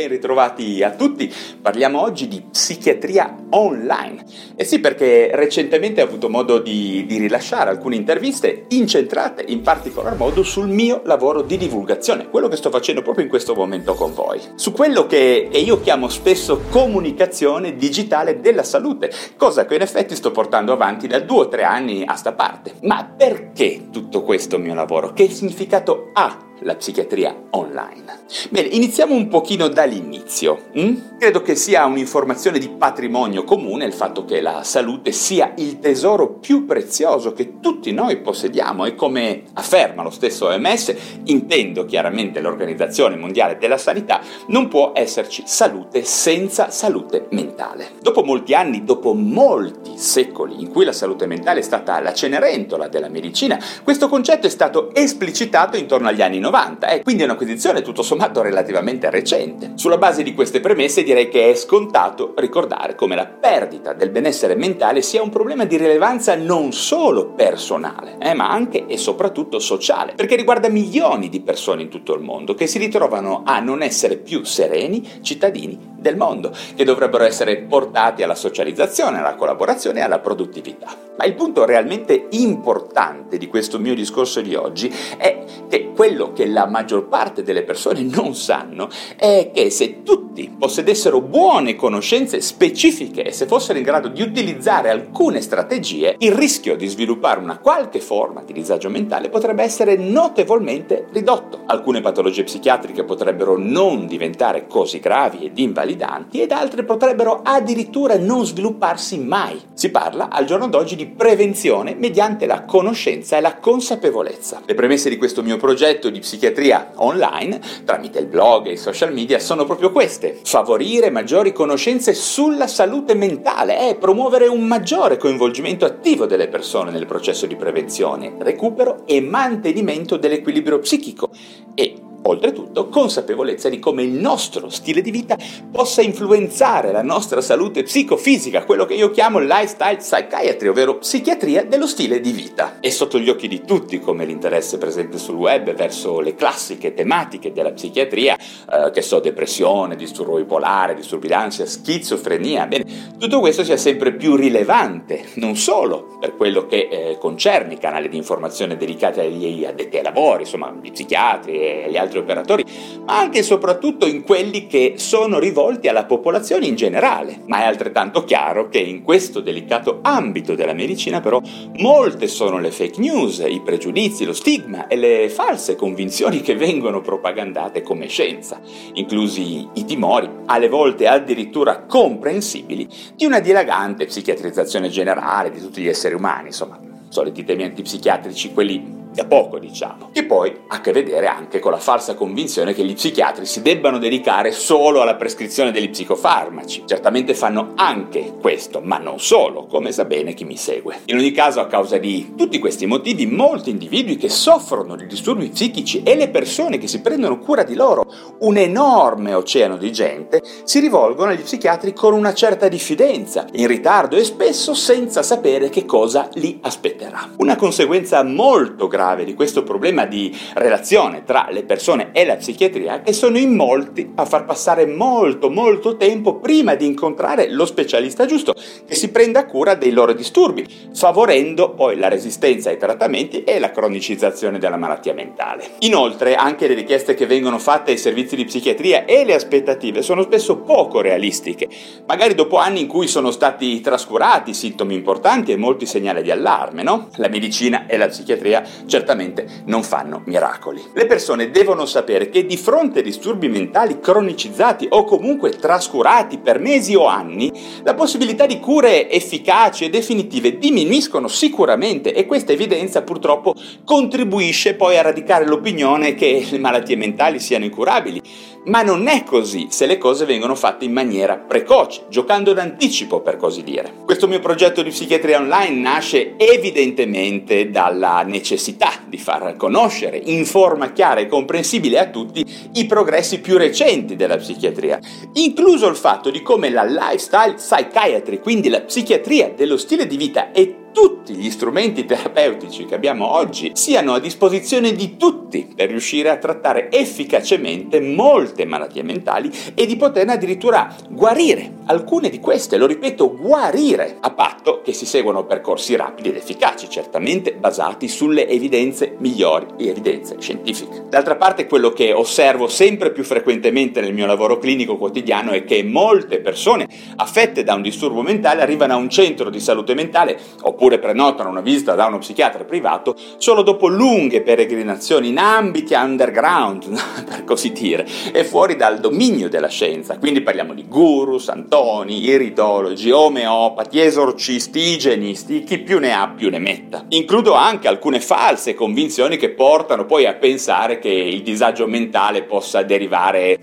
Ben ritrovati a tutti, parliamo oggi di psichiatria online. E sì, perché recentemente ho avuto modo di, di, rilasciare alcune interviste incentrate in particolar modo sul mio lavoro di divulgazione, quello che sto facendo proprio in questo momento con voi, su quello che io chiamo spesso comunicazione digitale della salute, cosa che in effetti sto portando avanti da due o tre anni a sta parte. Ma perché tutto questo mio lavoro? Che significato ha la psichiatria online. Bene, iniziamo un pochino dall'inizio. Hm? Credo che sia un'informazione di patrimonio comune il fatto che la salute sia il tesoro più prezioso che tutti noi possediamo e come afferma lo stesso OMS, intendo chiaramente l'Organizzazione Mondiale della Sanità, non può esserci salute senza salute mentale. Dopo molti anni, dopo molti secoli in cui la salute mentale è stata la cenerentola della medicina, questo concetto è stato esplicitato intorno agli anni 90 90 e quindi è un'acquisizione tutto sommato relativamente recente. Sulla base di queste premesse direi che è scontato ricordare come la perdita del benessere mentale sia un problema di rilevanza non solo personale, eh, ma anche e soprattutto sociale, perché riguarda milioni di persone in tutto il mondo che si ritrovano a non essere più sereni cittadini del mondo, che dovrebbero essere portati alla socializzazione, alla collaborazione e alla produttività. Ma il punto realmente importante di questo mio discorso di oggi è che quello che la maggior parte delle persone non sanno è che se tutti possedessero buone conoscenze specifiche e se fossero in grado di utilizzare alcune strategie, il rischio di sviluppare una qualche forma di disagio mentale potrebbe essere notevolmente ridotto. Alcune patologie psichiatriche potrebbero non diventare così gravi ed invalidanti ed altre potrebbero addirittura non svilupparsi mai. Si parla al giorno d'oggi di prevenzione mediante la conoscenza e la consapevolezza. Le premesse di questo mio progetto di psichiatria online, tramite il blog e i social media, sono proprio queste. Favorire maggiori conoscenze sulla salute mentale e promuovere un maggiore coinvolgimento attivo delle persone nel processo di prevenzione, recupero e mantenimento dell'equilibrio psichico e Oltretutto, consapevolezza di come il nostro stile di vita possa influenzare la nostra salute psicofisica, quello che io chiamo lifestyle psychiatry, ovvero psichiatria dello stile di vita. È sotto gli occhi di tutti come l'interesse presente sul web verso le classiche tematiche della psichiatria, eh, che so, depressione, disturbo bipolare, disturbi d'ansia, schizofrenia, bene, tutto questo sia sempre più rilevante, non solo per quello che eh, concerne i canali di informazione dedicati agli addetti ai lavori, insomma, gli psichiatri e gli altri altri operatori, ma anche e soprattutto in quelli che sono rivolti alla popolazione in generale. Ma è altrettanto chiaro che in questo delicato ambito della medicina però molte sono le fake news, i pregiudizi, lo stigma e le false convinzioni che vengono propagandate come scienza, inclusi i timori, alle volte addirittura comprensibili, di una dilagante psichiatrizzazione generale di tutti gli esseri umani, insomma, soliti temi antipsichiatrici, quelli da poco diciamo, che poi ha a che vedere anche con la falsa convinzione che gli psichiatri si debbano dedicare solo alla prescrizione degli psicofarmaci. Certamente fanno anche questo, ma non solo, come sa bene chi mi segue. In ogni caso, a causa di tutti questi motivi, molti individui che soffrono di disturbi psichici e le persone che si prendono cura di loro, un enorme oceano di gente, si rivolgono agli psichiatri con una certa diffidenza, in ritardo e spesso senza sapere che cosa li aspetterà. Una conseguenza molto grave grave di questo problema di relazione tra le persone e la psichiatria che sono in molti a far passare molto molto tempo prima di incontrare lo specialista giusto che si prenda cura dei loro disturbi, favorendo poi la resistenza ai trattamenti e la cronicizzazione della malattia mentale. Inoltre anche le richieste che vengono fatte ai servizi di psichiatria e le aspettative sono spesso poco realistiche, magari dopo anni in cui sono stati trascurati sintomi importanti e molti segnali di allarme, no? La medicina e la psichiatria certamente non fanno miracoli. Le persone devono sapere che di fronte a disturbi mentali cronicizzati o comunque trascurati per mesi o anni, la possibilità di cure efficaci e definitive diminuiscono sicuramente e questa evidenza purtroppo contribuisce poi a radicare l'opinione che le malattie mentali siano incurabili, Ma non è così se le cose vengono fatte in maniera precoce, giocando d'anticipo per così dire. Questo mio progetto di psichiatria online nasce evidentemente dalla necessità di far conoscere in forma chiara e comprensibile a tutti i progressi più recenti della psichiatria, incluso il fatto di come la lifestyle psychiatry, quindi la psichiatria dello stile di vita e tutti gli strumenti terapeutici che abbiamo oggi siano a disposizione di tutti per riuscire a trattare efficacemente molte malattie mentali e di poterne addirittura guarire alcune di queste, lo ripeto, guarire, a patto che si seguano percorsi rapidi ed efficaci, certamente basati sulle evidenze migliori e evidenze scientifiche. D'altra parte quello che osservo sempre più frequentemente nel mio lavoro clinico quotidiano è che molte persone affette da un disturbo mentale arrivano a un centro di salute mentale o oppure prenotano una visita da uno psichiatra privato solo dopo lunghe peregrinazioni in ambiti underground, per così dire, e fuori dal dominio della scienza. Quindi parliamo di guru, santoni, iridologi, omeopati, esorcisti, igienisti, chi più ne ha più ne metta. Includo anche alcune false convinzioni che portano poi a pensare che il disagio mentale possa derivare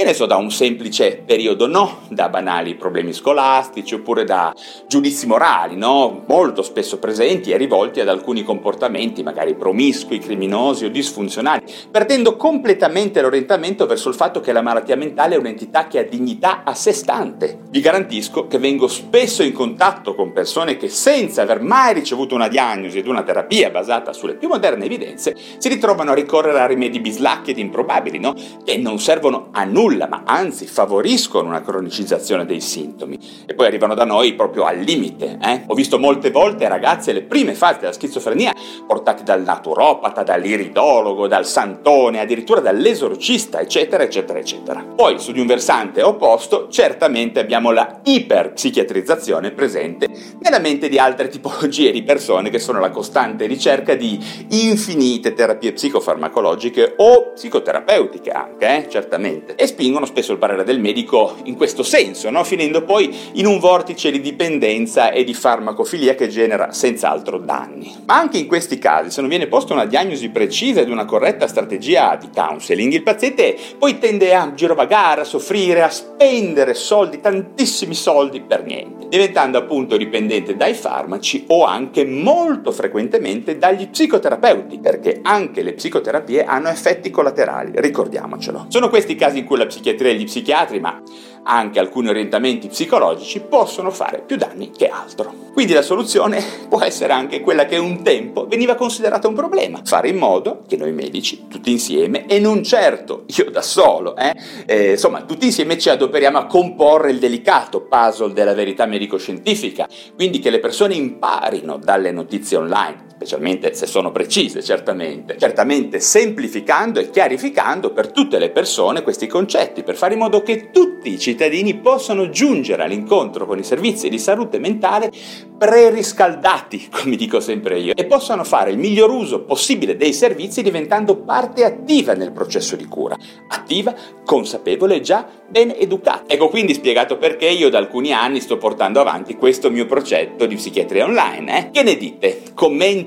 che ne so, da un semplice periodo no, da banali problemi scolastici oppure da giudizi morali, no? molto spesso presenti e rivolti ad alcuni comportamenti magari promiscui, criminosi o disfunzionali, perdendo completamente l'orientamento verso il fatto che la malattia mentale è un'entità che ha dignità a sé stante. Vi garantisco che vengo spesso in contatto con persone che senza aver mai ricevuto una diagnosi ed una terapia basata sulle più moderne evidenze si ritrovano a ricorrere a rimedi bislacchi ed improbabili, no? che non servono a nulla nulla, ma anzi favoriscono una cronicizzazione dei sintomi e poi arrivano da noi proprio al limite. Eh? Ho visto molte volte ragazzi alle prime fasi della schizofrenia portati dal naturopata, dall'iridologo, dal santone, addirittura dall'esorcista, eccetera, eccetera, eccetera. Poi su di un versante opposto certamente abbiamo la iperpsichiatrizzazione presente nella mente di altre tipologie di persone che sono la costante ricerca di infinite terapie psicofarmacologiche o psicoterapeutiche anche, eh? certamente. E spingono spesso il parere del medico in questo senso, no? finendo poi in un vortice di dipendenza e di farmacofilia che genera senz'altro danni. Ma anche in questi casi, se non viene posta una diagnosi precisa ed una corretta strategia di counseling, il paziente poi tende a girovagare, a soffrire, a spendere soldi, tantissimi soldi per niente, diventando appunto dipendente dai farmaci o anche molto frequentemente dagli psicoterapeuti, perché anche le psicoterapie hanno effetti collaterali, ricordiamocelo. Sono questi i casi in cui la psichiatria e gli psichiatri, ma anche alcuni orientamenti psicologici possono fare più danni che altro. Quindi la soluzione può essere anche quella che un tempo veniva considerata un problema, fare in modo che noi medici, tutti insieme, e non certo io da solo, eh, eh, insomma, tutti insieme ci adoperiamo a comporre il delicato puzzle della verità medico-scientifica, quindi che le persone imparino dalle notizie online, specialmente se sono precise, certamente, certamente semplificando e chiarificando per tutte le persone questi concetti, per fare in modo che tutti i cittadini possano giungere all'incontro con i servizi di salute mentale preriscaldati, come dico sempre io, e possano fare il miglior uso possibile dei servizi diventando parte attiva nel processo di cura, attiva, consapevole e già ben educata. Ecco quindi spiegato perché io da alcuni anni sto portando avanti questo mio progetto di psichiatria online. Eh? Che ne dite?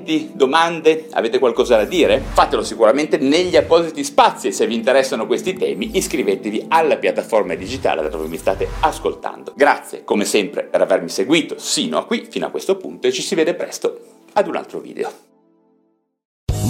Commenti? Domande? Avete qualcosa da dire? Fatelo sicuramente negli appositi spazi e se vi interessano questi temi iscrivetevi alla piattaforma digitale da dove mi state ascoltando. Grazie come sempre per avermi seguito sino a qui, fino a questo punto e ci si vede presto ad un altro video.